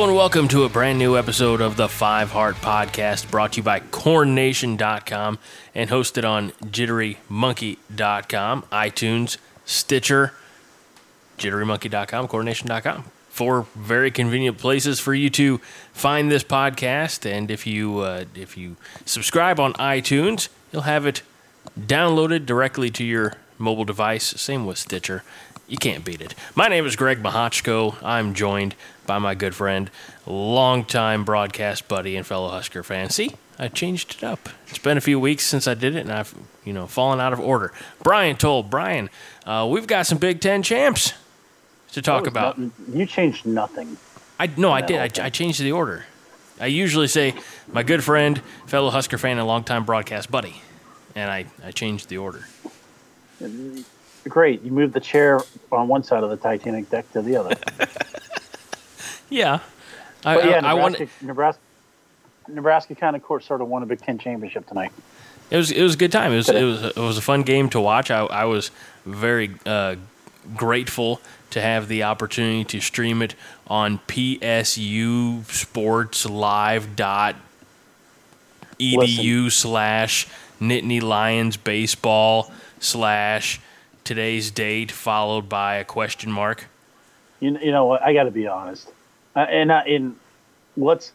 And welcome to a brand new episode of the Five Heart Podcast brought to you by CornNation.com and hosted on JitteryMonkey.com, iTunes, Stitcher, JitteryMonkey.com, CornNation.com. Four very convenient places for you to find this podcast, and if you uh, if you subscribe on iTunes, you'll have it downloaded directly to your mobile device. Same with Stitcher. You can't beat it. My name is Greg Mahochko. I'm joined by my good friend, longtime broadcast buddy and fellow Husker fan. See, I changed it up. It's been a few weeks since I did it, and I've you know fallen out of order. Brian Towle Brian, uh, we've got some Big Ten champs to talk about. nothing- You changed nothing. I no, I did. I. I changed the order. I usually say my good friend, fellow Husker fan, and longtime broadcast buddy, and I, I changed the order. Great. You moved the chair on one side of the Titanic deck to the other. Yeah, I, But yeah, I, I want. Nebraska, Nebraska, Nebraska kind of court sort of won a Big Ten championship tonight. It was it was a good time. It was it was it was a fun game to watch. I, I was very uh, grateful to have the opportunity to stream it on PSU Sports Live dot edu slash Nittany Lions baseball slash today's date followed by a question mark. You, you know what? I got to be honest. Uh, and in let's,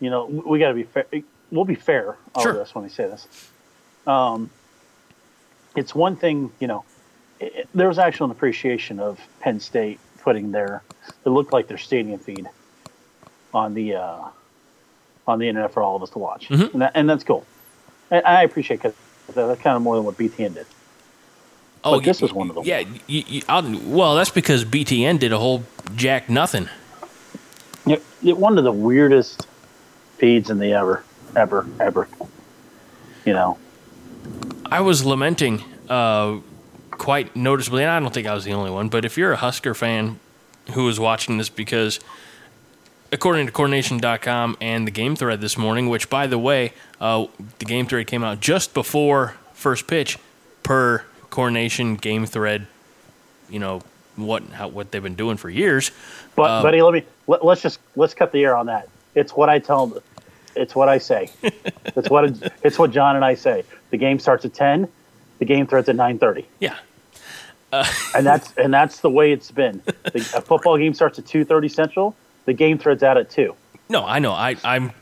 you know, we got to be fair. We'll be fair all Sure. of this when we say this. Um, it's one thing, you know, it, there was actually an appreciation of Penn State putting their, it looked like their stadium feed on the uh, on the internet for all of us to watch, Mhm. and, that, and that's cool. And I appreciate because that's kind of more than what BTN did. Oh, But this y- was one of them. Yeah, you, you, I'll, well, that's because BTN did a whole jack nothing. It, it one of the weirdest feeds in the ever, ever, ever. You know, I was lamenting uh, quite noticeably, and I don't think I was the only one, but if you're a Husker fan who is watching this because, according to CornNation.com and the game thread this morning, which, by the way, uh, the game thread came out just before first pitch per CornNation game thread, you know, what how, what they've been doing for years. but Um, buddy, let me let, let's just let's cut the air on that. It's what I tell. It's what I say. it's what it's what John and I say. The game starts at ten. The game threads at nine thirty, Yeah. and that's and that's the way it's been. The, a football game starts at two thirty central. The game threads out at two. No, I know. I, I'm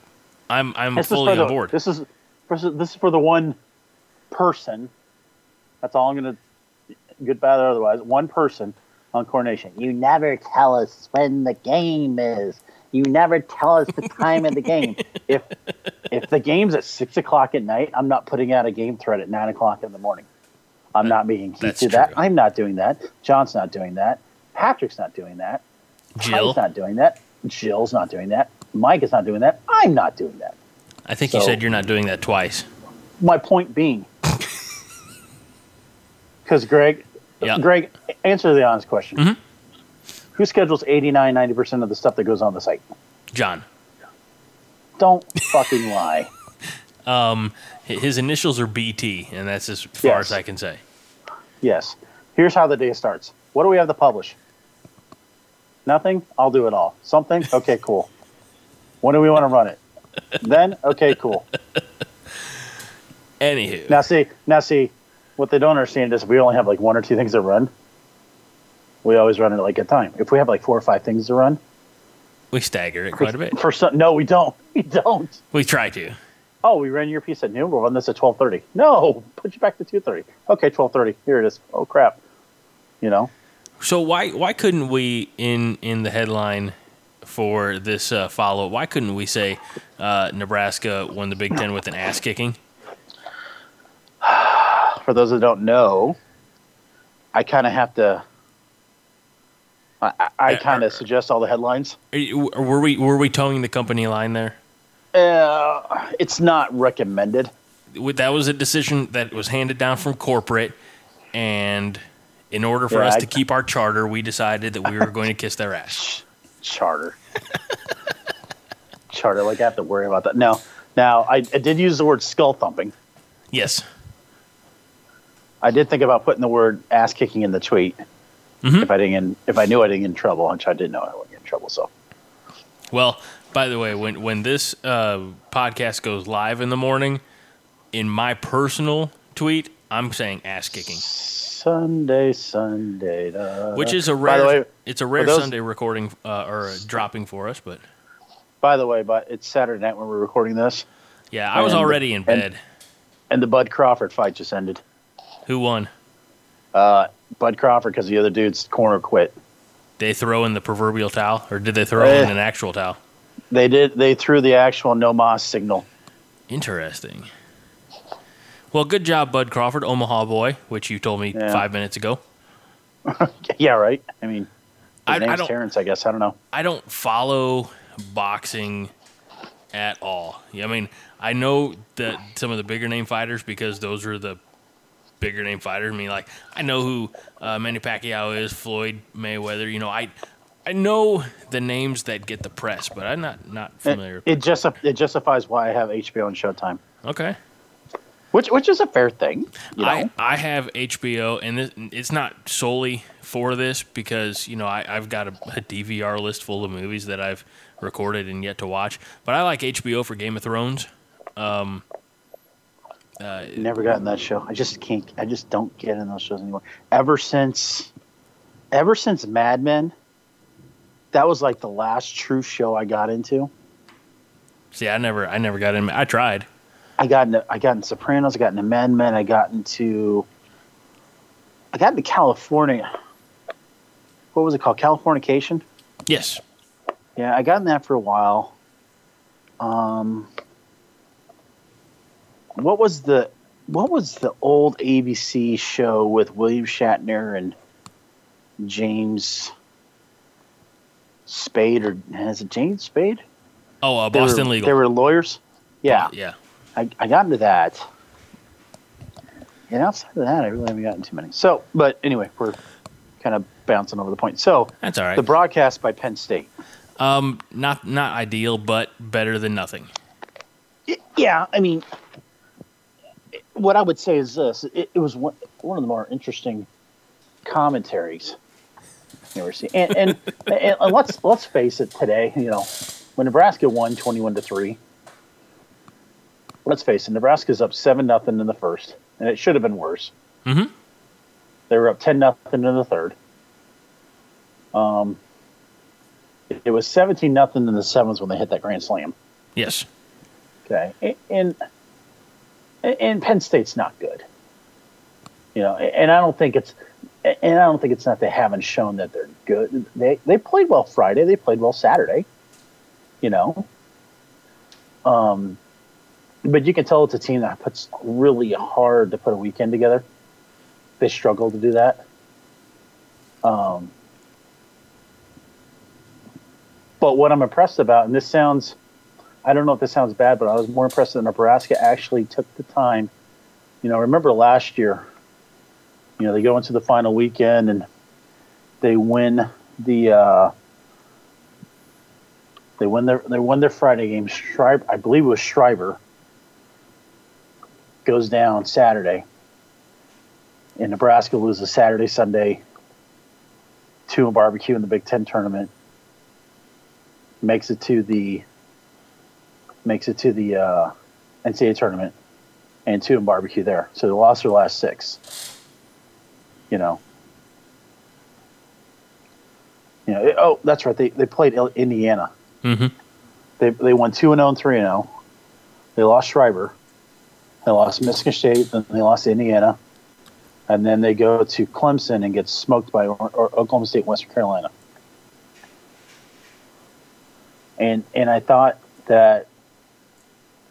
I'm I'm This fully on the- board. This is this is for the one person. That's all I'm gonna. Good, bad, or otherwise, one person on CornNation. You never tell us when the game is. You never tell us the time of the game. If if the game's at six o'clock at night, I'm not putting out a game thread at nine o'clock in the morning. I'm not being that's did that. I'm not doing that. John's not doing that. Patrick's not doing that. Jill's not doing that. Jill's not doing that. Mike is not doing that. I'm not doing that. I think you said you're not doing that twice. my point being because greg Yeah. greg answer the honest question. Mhm. who schedules 89 90% of the stuff that goes on the site? John. don't fucking lie. Um, his initials are BT, and that's as far Yes. as I can say. yes. Here's how the day starts. What do we have to publish? Nothing? I'll do it all. Something? Okay cool. When do we want to run it? Then? Okay cool. Anywho, now see now see what they don't understand is we only have like one or two things to run we always run it like a time if we have like four or five things to run we stagger it quite a bit. For some, no, we don't. We don't. We try to. Oh, we ran your piece at noon. We'll run this at twelve thirty. No, put you back to two thirty. Okay, twelve thirty. Here it is. Oh crap. You know. So why why couldn't we in in the headline for this uh, follow? Up, why couldn't we say uh, Nebraska won the Big Ten with an ass kicking? For those that don't know, I kind of have to I, I, kind of suggest all the headlines. You- Were we were we towing the company line there? Uh, it's not recommended. That was a decision that was handed down from corporate, and in order for Yeah, us I- to keep our charter, we decided that we were going to kiss their ass. Charter. Charter, like I have to worry about that. No, now I, I did use the word skull thumping. Yes. I did think about putting the word ass kicking in the tweet Mhm. if I didn't if I knew I didn't get in trouble, which I didn't know I wouldn't get in trouble. So Well, by the way, when when this uh, podcast goes live in the morning, in my personal tweet, I'm saying ass kicking, Sunday, Sunday, da, which is a By the rare way, it's a rare those- Sunday recording uh, or dropping for us. But by the way, but it's Saturday night when we're recording this, yeah, I was And- already in and- bed. and the Bud Crawford fight just ended. Who won? Uh, Bud Crawford because the other dude's corner quit. They throw in the proverbial towel, or did they throw Eh. in an actual towel? They did. They threw the actual no mas signal. Interesting. Well, good job, Bud Crawford, Omaha boy, which you told me Yeah. five minutes ago. yeah, right. I mean, his I- I name's don't- Terence. I guess I don't know. I don't follow boxing at all. Yeah, I mean, I know that some of the bigger name fighters because those are the bigger name fighters. I mean, like I know who uh, Manny Pacquiao is, Floyd Mayweather. You know, I I know the names that get the press, but I'm not not familiar. It, it just it justifies why I have HBO and Showtime, okay. which which is a fair thing. You know, I, I have HBO, and this, it's not solely for this because you know I, I've got a, a DVR list full of movies that I've recorded and yet to watch. But I like HBO for Game of Thrones. Um, uh, never gotten that show. I just can't. I just don't get in those shows anymore. Ever since, ever since Mad Men, that was like the last true show I got into. see, I never I never got in. I tried. I got into I got into Sopranos. I got into Mad Men. I got into. I got into California. What was it called? Californication. Yes. Yeah, I got in that for a while. Um, what was the what was the old ABC show with William Shatner and James Spade or is it James Spade? Oh, uh, They Boston were, Legal. They were lawyers. Yeah, Yeah. I, I got into that. And outside of that, I really haven't gotten too many. So, but anyway, we're kind of bouncing over the point. So, That's all right. the broadcast by Penn State. um, not not ideal, but better than nothing. Yeah, I mean, what I would say is this: it, it was one, one of the more interesting commentaries you ever see. And, and, and, and let's let's face it, today, you know, when Nebraska won twenty-one to three, let's face it, Nebraska's up seven nothing in the first, and it should have been worse. Mhm. They were up ten nothing in the third. Um, it, it was seventeen nothing in the seventh when they hit that grand slam. Yes. Okay, and and Penn State's not good. You know, and I don't think it's and I don't think it's not they haven't shown that they're good. They they played well Friday. They played well Saturday. You know, um, but you can tell it's a team that puts really hard to put a weekend together. They struggle to do that. Um, but what I'm impressed about, and this sounds I don't know if this sounds bad, but I was more impressed that Nebraska actually took the time. You know, remember last year, you know, they go into the final weekend and they win the uh, they win their they won their Friday game. Schreiber, I believe it was Schreiber, goes down Saturday, and Nebraska loses Saturday, Sunday, two in barbecue in the Big Ten tournament. Makes it to the makes it to the uh, NCAA tournament and two in barbecue there. So they lost their last six. You know. You know. Oh, that's right. They they played Indiana. Mm-hmm. They they won two and zero and three and zero. They lost Schreiber. They lost Michigan State. Then they lost Indiana. And then they go to Clemson and get smoked by or, or Oklahoma State, and Western Carolina. And and I thought that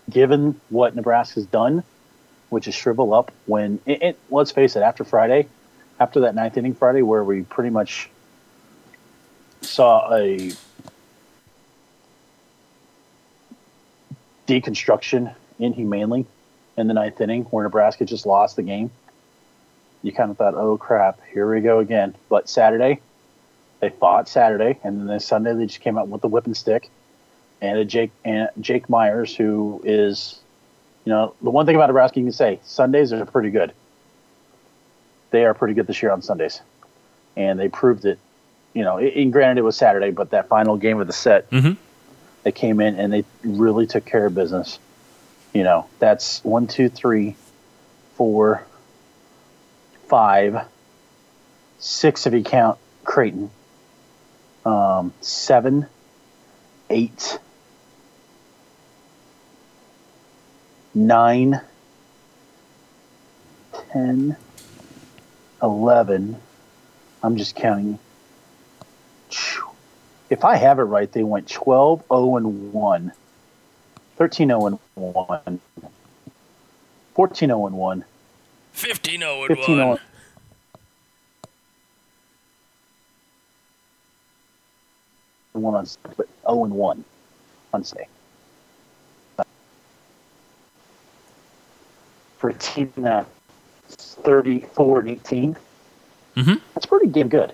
given what Nebraska's done, which is shrivel up when it, it, let's face it, after Friday, after that ninth inning Friday, where we pretty much saw a deconstruction inhumanely in the ninth inning where Nebraska just lost the game. You kind of thought, oh crap, here we go again. But Saturday, they fought Saturday, and then Sunday they just came out with the whipping stick and a Jake and Jake Meyers, who is, you know, the one thing about Nebraska you can say Sundays are pretty good. They are pretty good this year on Sundays, and they proved it. You know, and granted it was Saturday, but that final game of the set, mm-hmm. they came in and they really took care of business. You know, that's one, two, three, four, five, six if you count Creighton, um, seven, eight, nine, ten, eleven. I'm just counting. If I have it right, they went 12 0 and 1, 13 0 and 1, 14 0 and 1, 15 0 and 15 1. one on but 0 and 1 on Sunday. For a team that's 34 and 18, Mhm. that's pretty damn good.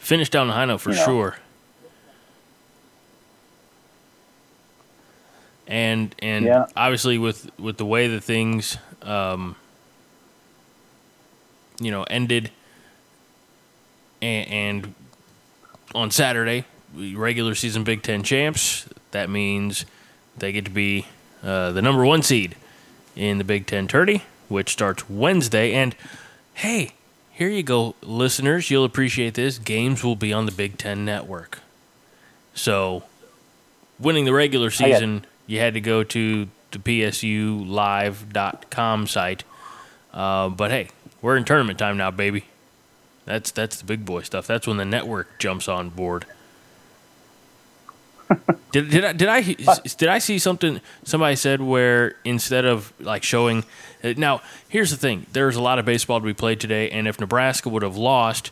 Finished down the high note for You know. sure. And and Yeah. obviously with with the way that things um, you know ended and, and on Saturday regular season Big Ten champs. That means they get to be uh, the number one seed in the Big Ten tourney, which starts Wednesday. And hey, here you go, listeners. You'll appreciate this. Games will be on the Big Ten network. So, winning the regular season, you had to go to the PSULive.com site. Uh, but hey, we're in tournament time now, baby. That's that's the big boy stuff. That's when the network jumps on board. Did did I did I did I see something somebody said where instead of like showing uh, now here's the thing. There's a lot of baseball to be played today and if Nebraska would have lost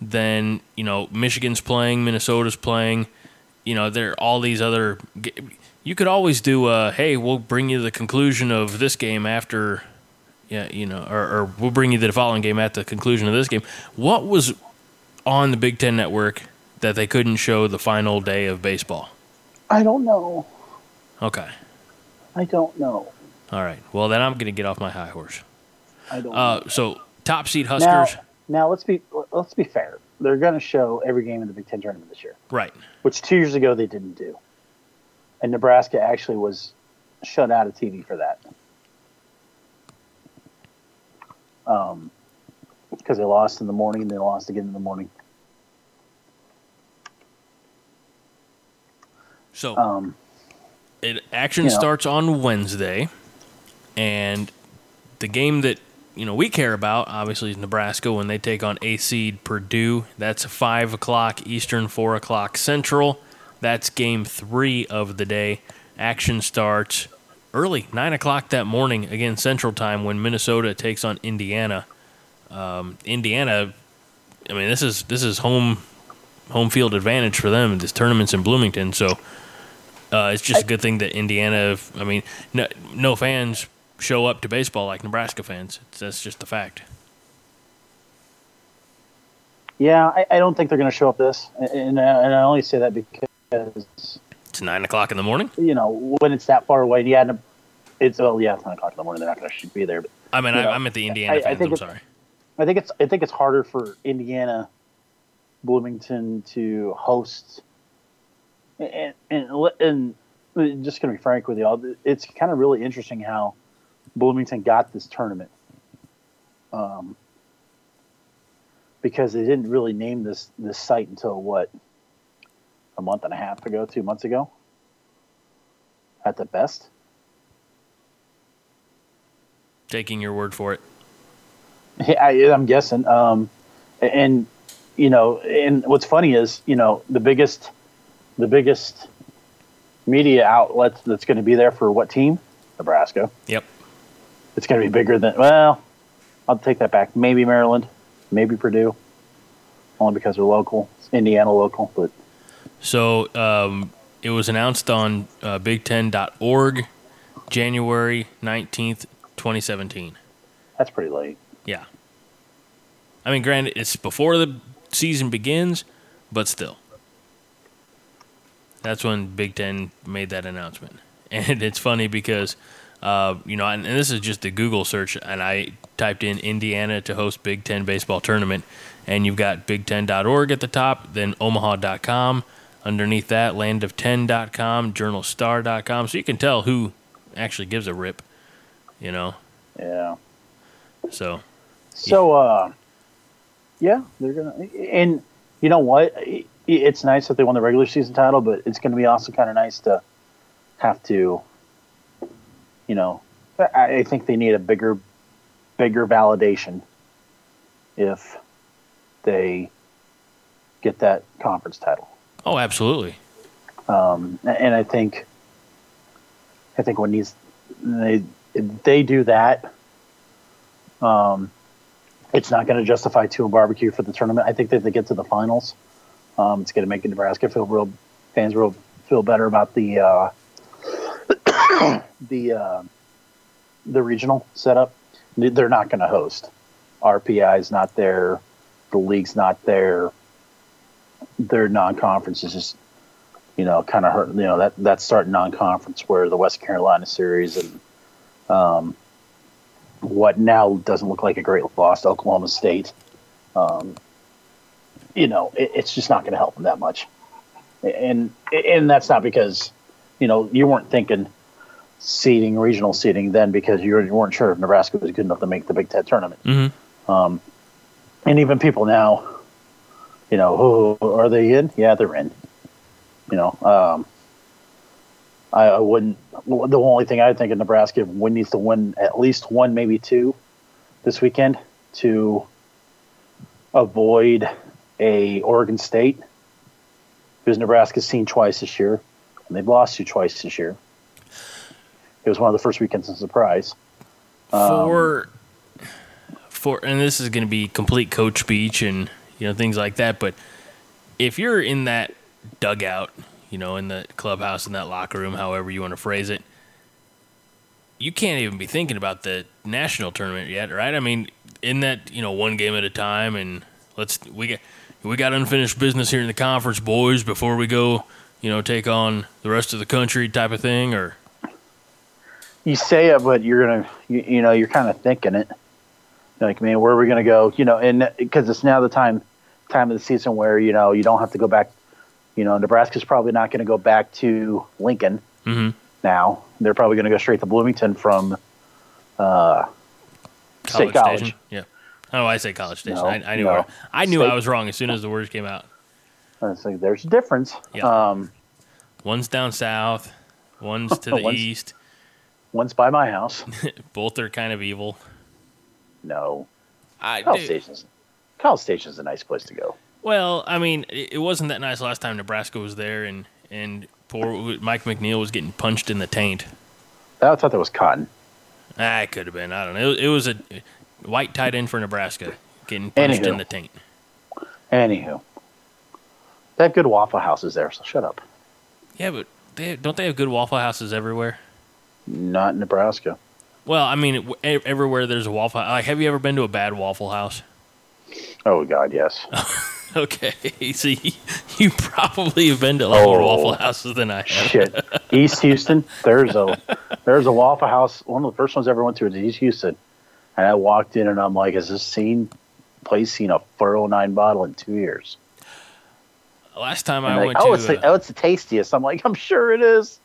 then you know Michigan's playing Minnesota's playing you know there are all these other you could always do uh hey we'll bring you the conclusion of this game after yeah you know or, or we'll bring you the following game at the conclusion of this game. What was on the Big Ten network that they couldn't show the final day of baseball I don't know. okay I don't know. all right well then I'm gonna get off my high horse I don't uh so top seed Now, Huskers now let's be let's be fair. They're going to show every game in the Big Ten tournament this year, right which two years ago they didn't do, and Nebraska actually was shut out of TV for that. Um, because they lost in the morning and they lost again in the morning. So Um, it action you know. starts on Wednesday, and the game that you know we care about obviously is Nebraska when they take on a seed Purdue. That's five o'clock Eastern, four o'clock Central. That's game three of the day. Action starts early, nine o'clock that morning, again Central Time when Minnesota takes on Indiana. Um, Indiana, I mean this is this is home home field advantage for them. This tournament's in Bloomington, so uh, it's just a good thing that Indiana. I mean, no, no fans show up to baseball like Nebraska fans. It's, that's just the fact. yeah, I, I don't think they're going to show up this, and, and I only say that because It's nine o'clock in the morning. you know when it's that far away. Yeah, it's oh yeah, it's nine o'clock in the morning. They're not going to be there. But I mean, I, I'm at the Indiana I- I fans. I'm it's- sorry. I think it's I think it's harder for Indiana, Bloomington to host, and and and, just gonna be frank with y'all, it's kind of really interesting how Bloomington got this tournament, um, because they didn't really name this this site until what a month and a half ago, two months ago, at the best. Taking your word for it. Yeah, I, I'm guessing. Um, and you know, and what's funny is, you know, the biggest, the biggest media outlet that's going to be there for what team? Nebraska. Yep. It's going to be bigger than. Well, I'll take that back. Maybe Maryland, maybe Purdue, only because they're local. It's Indiana local, but So um, it was announced on uh, Big10.org, January nineteenth, twenty seventeen. That's pretty late. Yeah. I mean, granted, it's before the season begins, but still. That's when Big Ten made that announcement. And it's funny because, uh, you know, and, and this is just a Google search, and I typed in Indiana to host Big Ten baseball tournament, and you've got big10.org at the top, then omaha.com. Underneath that, landof10.com, journalstar.com. So you can tell who actually gives a rip, you know? Yeah. So, So, uh, yeah, they're gonna, and you know what? It's nice that they won the regular season title, but it's going to be also kind of nice to have to, you know, I, think they need a bigger, bigger validation if they get that conference title. oh, absolutely. Um, and I think, I think when these they they do that, um, it's not going to justify two barbecue for the tournament. I think that if they get to the finals, um, it's going to make Nebraska feel real fans real feel better about the uh, the uh, the regional setup. They're not going to host. RPI is not there. The league's not there. Their non-conference is just you know, kind of hurt. You know that that starting non-conference where the West Carolina series and um, what now doesn't look like a great loss to Oklahoma State. Um, you know, it, it's just not going to help them that much, and and that's not because you know you weren't thinking seeding, regional seeding then because you, were, you weren't sure if Nebraska was good enough to make the Big Ten tournament. Mm-hmm. Um, and even people now, you know, oh, are they in? Yeah, they're in. You know, um, I, I wouldn't. The only thing I think of Nebraska win needs to win at least one, maybe two, this weekend to avoid a Oregon State, because Nebraska's seen twice this year, and they've lost to twice this year. It was one of the first weekends of surprise. for um, for and this is going to be complete coach speech and you know things like that but if you're in that dugout you know in the clubhouse in that locker room however you want to phrase it you can't even be thinking about the national tournament yet right i mean in that you know one game at a time and let's we got we got unfinished business here in the conference boys before we go you know take on the rest of the country type of thing or you say it, but you're gonna, you, you know, you're kind of thinking it. Like, man, where are we gonna go? You know, and because it's now the time, time of the season where you know you don't have to go back. You know, Nebraska's probably not going to go back to Lincoln Mhm. now. They're probably going to go straight to Bloomington from uh, State College. Station? Yeah. Oh, I say College Station. No, I, I knew no. I, I knew State- I was wrong as soon as the words came out. And it's like, there's a difference. Yeah. Um, One's down south, one's to the One's- east. one's by my house. Both are kind of evil. No, I College do- Station's College Station's a nice place to go. Well, I mean, it, wasn't that nice last time Nebraska was there, and and poor Mike McNeill was getting punched in the taint. I thought that was cotton. Ah, it could have been. I don't know. It, it was a white tight end for Nebraska getting punched Anywho. in the taint. Anywho, they have good Waffle Houses there, so shut up. Yeah, but they, don't they have good Waffle Houses everywhere? Not in Nebraska. Well, I mean, everywhere there's a Waffle. Like, have you ever been to a bad Waffle House? Oh God, yes. Okay, see, you probably have been to a lot more Oh. Waffle Houses than I have. Shit. East Houston. There's a there's a Waffle House. One of the first ones I ever went to was East Houston, and I walked in and I'm like, "Has this seen place seen a 409 bottle in two years?" Last time And I they're went like, oh, to it's uh, the, oh, it's the tastiest. I'm like, I'm sure it is.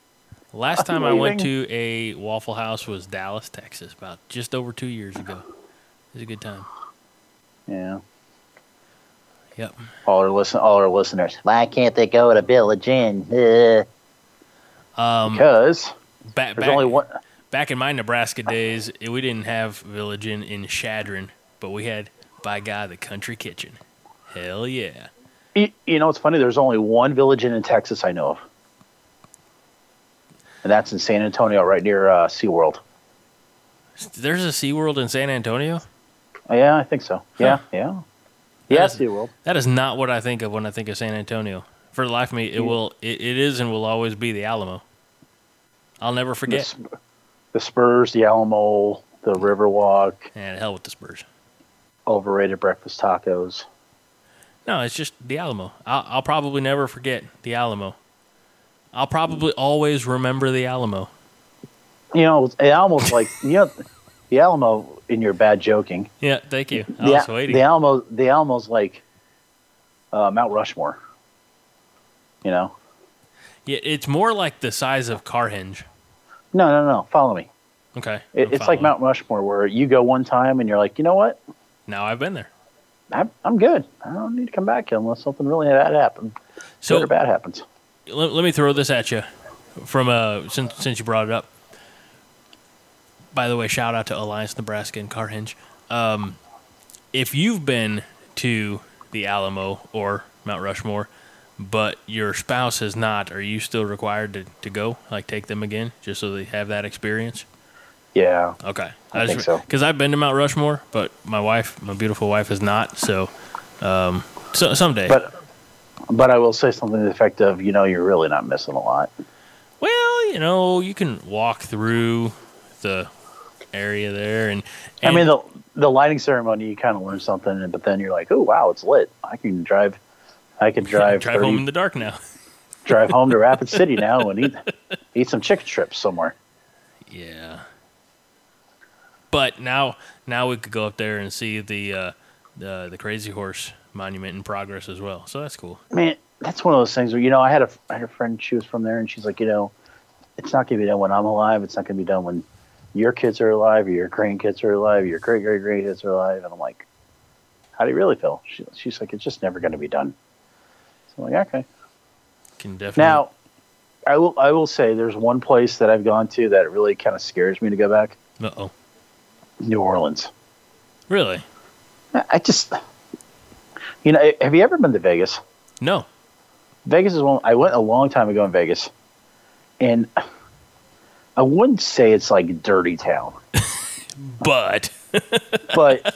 last time I went to a Waffle House was Dallas, Texas, about just over two years ago. It was a good time. Yeah. Yep. All our listen, all our listeners. Why can't they go to Village Inn? Uh, Um, because back, there's back, only one. back in my Nebraska days, we didn't have Village Inn in Chadron, but we had, by God, the Country Kitchen. Hell yeah. You, you know, it's funny. There's only one Village Inn in Texas I know of, and that's in San Antonio, right near uh, SeaWorld. There's a SeaWorld in San Antonio? Yeah, I think so. Huh. yeah, yeah. That is- will. That is not what I think of when I think of San Antonio. For the life of me, it will. It, it is and will always be the Alamo. I'll never The, forget. Sp- the Spurs, the Alamo, the Riverwalk, And hell with the Spurs. overrated breakfast tacos. No, it's just the Alamo. I'll, I'll probably never forget the Alamo. I'll probably always remember the Alamo. You know, the almost like you know, the Alamo. In your bad joking, Yeah, thank you. I the, was waiting. the Alamo, the Alamo's like uh, Mount Rushmore. You know, yeah, it's more like the size of Carhenge. no, no, no. Follow me. Okay, It, it's like. Mount Rushmore, where you go one time and you're like, you know what? Now I've been there. I'm, I'm good. I don't need to come back unless something really bad happens. So bad happens. let, let me throw this at you from uh since since you brought it up. By the way, shout out to Alliance Nebraska and Carhenge. Um, if you've been to the Alamo or Mount Rushmore, but your spouse has not, are you still required to, to go? Like take them again, just so they have that experience? Yeah. Okay, I think so. Because I've been to Mount Rushmore, but my wife, my beautiful wife, has not. So, um, so someday. But but I will say something to the effect of, you know, you're really not missing a lot. Well, you know, you can walk through the area there, and, I mean, the the lighting ceremony, you kind of learn something, but then you're like, oh wow, it's lit. I can drive. I can drive drive 30 home in the dark now. drive home to Rapid City now and eat eat some chicken strips somewhere. Yeah. But now, now we could go up there and see the uh, the the Crazy Horse monument in progress as well. So that's cool. Man, that's one of those things where you know, I had a I had a friend. She was from there, and she's like, you know, it's not going to be done when I'm alive. It's not going to be done when your kids are alive, or your grandkids are alive, your great great grandkids are alive. And I'm like, how do you really feel? She, she's like, it's just never going to be done. So I'm like, okay. Can definitely Now, I will I will say there's one place that I've gone to that really kind of scares me to go back. Uh oh. New Orleans. Really? I I just, you know, have you ever been to Vegas? No. Vegas is one. I went a long time ago in Vegas, and I wouldn't say it's like dirty town, But but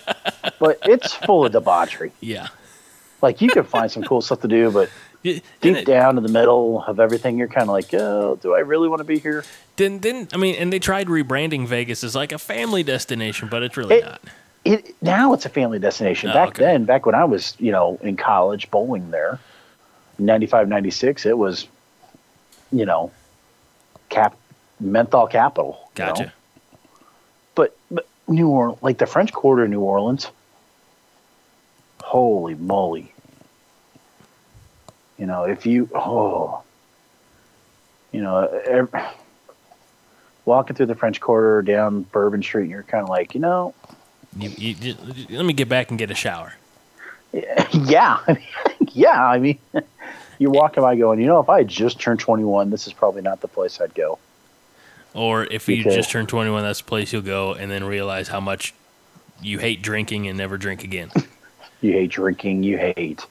but it's full of debauchery. yeah. Like you can find some cool stuff to do, but deep it- down in the middle of everything, you're kind of like, oh, do I really want to be here? Then, then I mean, and they tried rebranding Vegas as like a family destination, but it's really It- not. It now it's a family destination. Oh, back okay. then, back when I was, you know, in college bowling there, 95, 96, it was, you know, cap menthol capital. you know? Gotcha. But, but New Orleans, like the French Quarter, New Orleans. Holy moly! You know, if you oh, you know, ev walking through the French Quarter down Bourbon Street, you're kind of like, you know, You, you, let me get back and get a shower. yeah, I mean, yeah. I mean, you're walking by going, you know, if I had just turned 21, this is probably not the place I'd go. Or if you just turn 21, that's the place you'll go and then realize how much you hate drinking and never drink again. You hate drinking. You hate.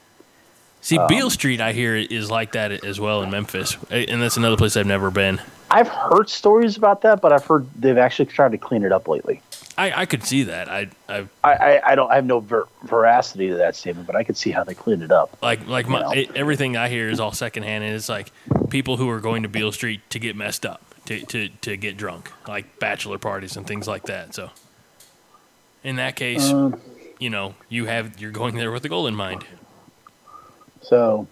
See, Um, Beale Street, I hear, is like that as well in Memphis. And that's another place I've never been. I've heard stories about that, but I've heard they've actually tried to clean it up lately. I, I could see that. I, I I, I, I don't I have no ver- veracity to that statement, but I could see how they cleaned it up. like like my it, everything I hear is all secondhand, and it's like people who are going to Beale Street to get messed up, to, to, to get drunk, like bachelor parties and things like that. So, in that case, Um, you know, you have you're going there with a goal in mind. So,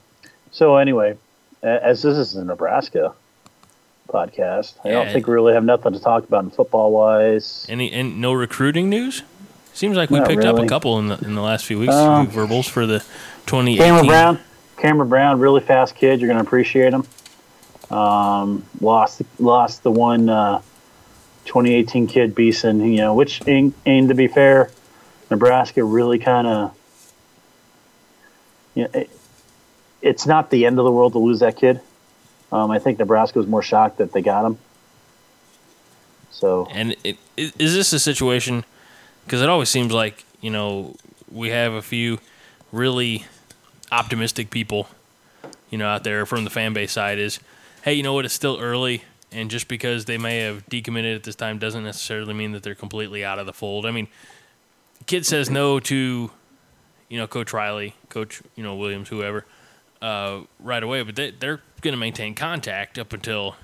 so anyway, as this is a Nebraska podcast, I don't Yeah. think we really have nothing to talk about in football wise. Any and no recruiting news? Seems like we Not picked up a couple in the in the last few weeks. Um, verbals for the twenty. Cameron Brown, Cameron Brown, really fast kid. You're going to appreciate him. Um, lost lost the one uh, 2018 kid Beeson, you know, which ain't to be fair, Nebraska really kind of. You know, it, it's not the end of the world to lose that kid. Um, I think Nebraska was more shocked that they got him. So And it, is this a situation? Because it always seems like you know we have a few really optimistic people, you know, out there from the fan base side. Is hey, you know what? It's still early, and just because they may have decommitted at this time doesn't necessarily mean that they're completely out of the fold. I mean, kid says no to, you know, Coach Riley, Coach you know Williams, whoever. uh, right away, but they, they're going to maintain contact up until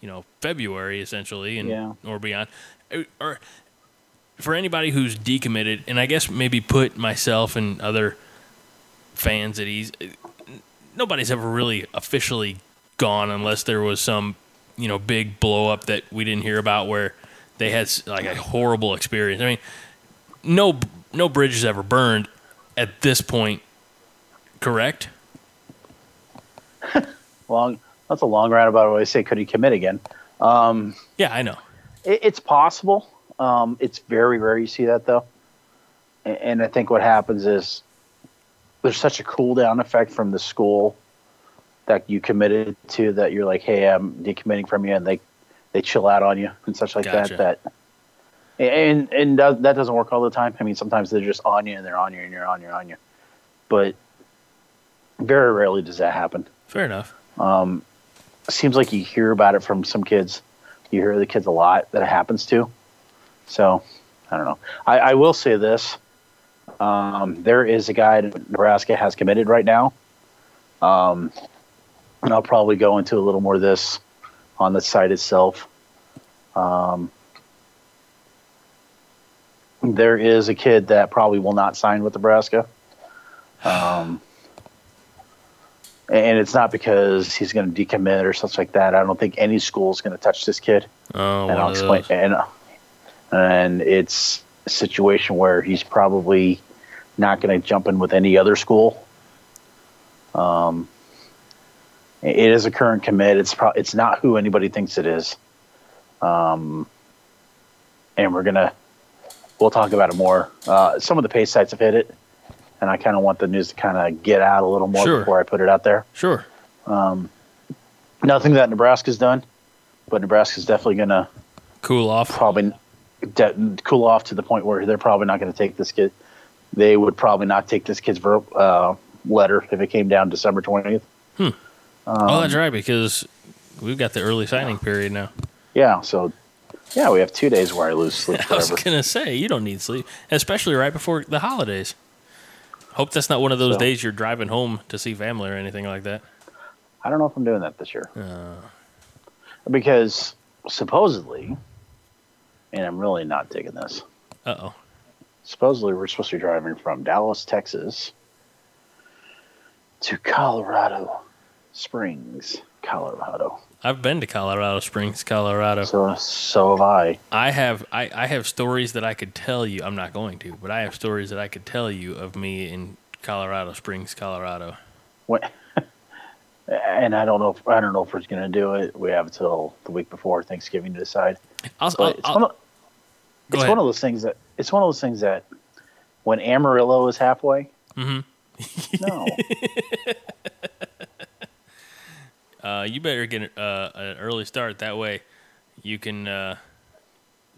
you know February essentially, and Yeah. or beyond. Uh, Or for anybody who's decommitted, and I guess maybe put myself and other fans at ease. Nobody's ever really officially gone unless there was some you know big blow up that we didn't hear about where they had like a horrible experience. I mean, no no bridges ever burned at this point, correct? Long. That's a long roundabout way to say, could he commit again? Um, Yeah, I know. it, it's possible. Um, it's very rare you see that though, and, and I think what happens is there's such a cool down effect from the school that you committed to that you're like, hey, I'm decommitting from you, and they they chill out on you and such like Gotcha. that. That and and that that doesn't work all the time. I mean, sometimes they're just on you and they're on you and you're on you on you, but very rarely does that happen. Fair enough. seems like you hear about it from some kids. You hear the kids a lot that it happens to. So I don't know. I, I will say this: um, there is a guy that Nebraska has committed right now, um, and I'll probably go into a little more of this on the site itself. Um, there is a kid that probably will not sign with Nebraska. Um, and it's not because he's going to decommit or stuff like that. I don't think any school is going to touch this kid. Oh, and I'll explain. And and it's a situation where he's probably not going to jump in with any other school. Um, it is a current commit. It's pro- it's not who anybody thinks it is. Um, and we're gonna we'll talk about it more. Uh, some of the pay sites have hit it, and I kind of want the news to kind of get out a little more Sure. before I put it out there. Sure. Um, nothing that Nebraska's done, but Nebraska's definitely gonna Cool off. probably de- cool off to the point where they're probably not going to take this kid. They would probably not take this kid's ver- uh, letter if it came down December twentieth. oh, Um, that's right because we've got the early signing period now. Yeah, so yeah, we have two days where I lose sleep I was gonna say you don't need sleep, especially right before the holidays. Hope that's not one of those So- days you're driving home to see family or anything like that. I don't know if I'm doing that this year Uh, because supposedly, and I'm really not digging this. uh oh. Supposedly, we're supposed to be driving from Dallas, Texas, to Colorado Springs, Colorado. I've been to Colorado Springs, Colorado. So so have I. I have I, I have stories that I could tell you. I'm not going to, but I have stories that I could tell you of me in Colorado Springs, Colorado. What? And I don't know. If, I don't know if we're going to do it. We have until the week before Thanksgiving to decide. I'll, I'll, it's, I'll- one, of, it's ahead. one of those things that it's one of those things that when Amarillo is halfway, Mhm. no, Uh, you better get uh, an early start. That way, you can, uh,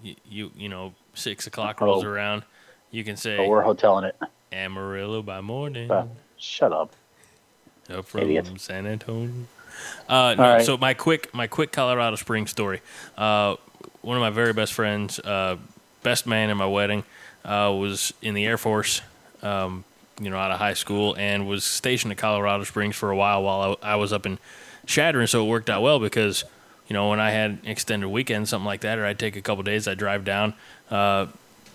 you, you you know, six o'clock rolls Oh. around. You can say but we're hoteling it. Amarillo by morning, shut up. up from idiot. San Antonio. Uh, no, right. So my quick my quick Colorado Springs story. Uh, one of my very best friends, uh, best man in my wedding, uh, was in the Air Force. Um, you know, out of high school, and was stationed at Colorado Springs for a while while I, I was up in Chadron. So it worked out well because, you know, when I had extended weekend, something like that, or I'd take a couple days, I'd drive down, uh,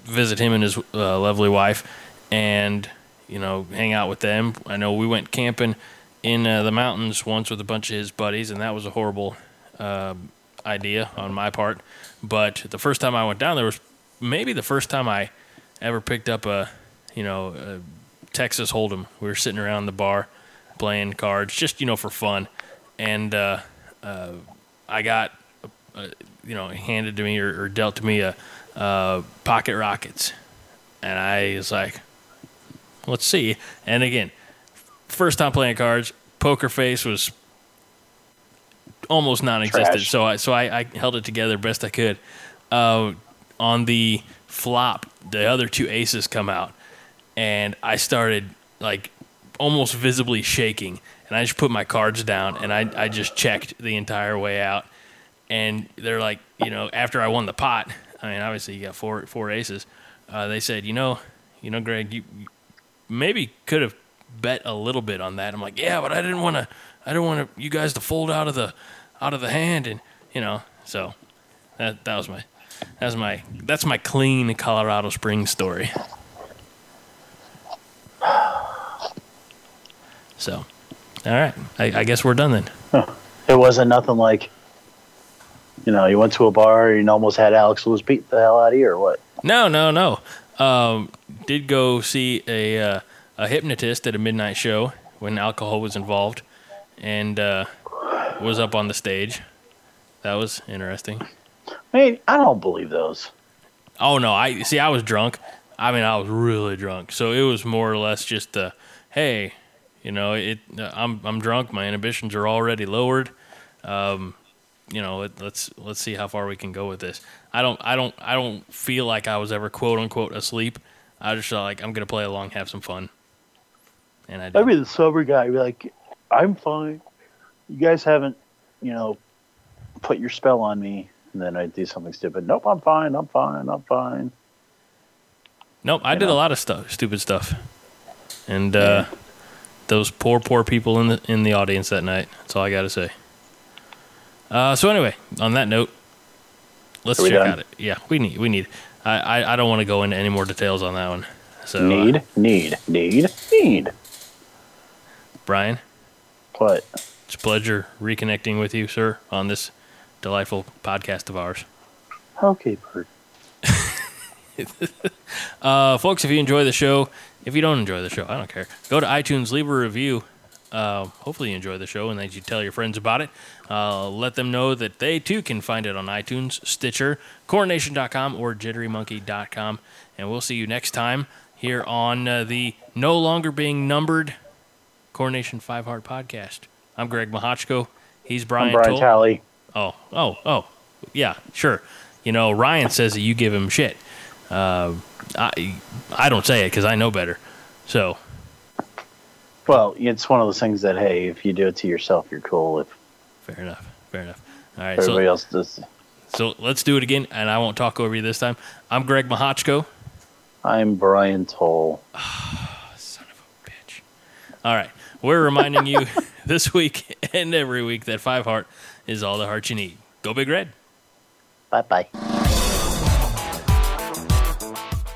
visit him and his uh, lovely wife, and you know, hang out with them. I know we went camping in uh, the mountains once with a bunch of his buddies, and that was a horrible uh, idea on my part. But the first time I went down there was maybe the first time I ever picked up a, you know, a Texas Hold'em. We were sitting around the bar playing cards, just you know for fun, and uh, uh, I got, uh, you know, handed to me or, or dealt to me a uh, pocket rockets, and I was like, let's see. And again, first time playing cards, poker face was almost non-existent. Trash. So I so I, I held it together best I could. Uh, on the flop, the other two aces come out, and I started like almost visibly shaking, and I just put my cards down and I I just checked the entire way out, and they're like, you know, after I won the pot, I mean, obviously you got four four aces. Uh, they said, you know, you know, Greg, you, you maybe could have bet a little bit on that. I'm like, yeah, but I didn't want to. I didn't want you guys to fold out of the out of the hand, and you know. So that that was my that's my that's my clean Colorado Springs story. So, all right, I, I guess we're done then. It wasn't nothing like, you know, you went to a bar and almost had Alex Lewis beat the hell out of you, or what? No, no, no. Um, did go see a uh, a hypnotist at a midnight show when alcohol was involved, and uh, was up on the stage. That was interesting. I mean, I don't believe those. Oh no, I see. I was drunk. I mean, I was really drunk. So it was more or less just the, hey, you know, it. I'm I'm drunk. My inhibitions are already lowered. Um, you know, let, let's let's see how far we can go with this. I don't I don't I don't feel like I was ever quote unquote asleep. I just felt like I'm gonna play along, have some fun. And I did. I'd be the sober guy. I'd be like, I'm fine. You guys haven't, you know, put your spell on me. And then I'd do something stupid. Nope, I'm fine. I'm fine. I'm fine. Nope, I you did a lot of stuff, stupid stuff, and uh, those poor, poor people in the in the audience that night. That's all I got to say. Uh, so anyway, on that note, let's check done? out it. Yeah, we need we need. I I, I don't want to go into any more details on that one. So uh, need, need, need, need. Brian, What? it's a pleasure reconnecting with you, sir, on this delightful podcast of ours. Okay, Bert. Uh, folks, if you enjoy the show, if you don't enjoy the show, I don't care. Go to iTunes, leave a review. Uh, hopefully, you enjoy the show and that you tell your friends about it. Uh, let them know that they too can find it on iTunes, Stitcher, CornNation.com, or JitteryMonkey.com. And we'll see you next time here on uh, the no longer being numbered Coronation Five Heart podcast. I'm Greg Mahochko. He's Brian, I'm Brian Towle. Talley. Oh, oh, oh, yeah, sure. You know, Ryan says that you give him shit. Uh, I, I don't say it because I know better. So, Well, it's one of those things that, hey, if you do it to yourself, you're cool. If fair enough, fair enough. All right, everybody so, else does. so let's do it again, and I won't talk over you this time. I'm Greg Mahochko. I'm Brian Towle. Son of a bitch. All right, we're reminding you this week and every week that Five Heart is all the heart you need. Go Big Red. Bye bye.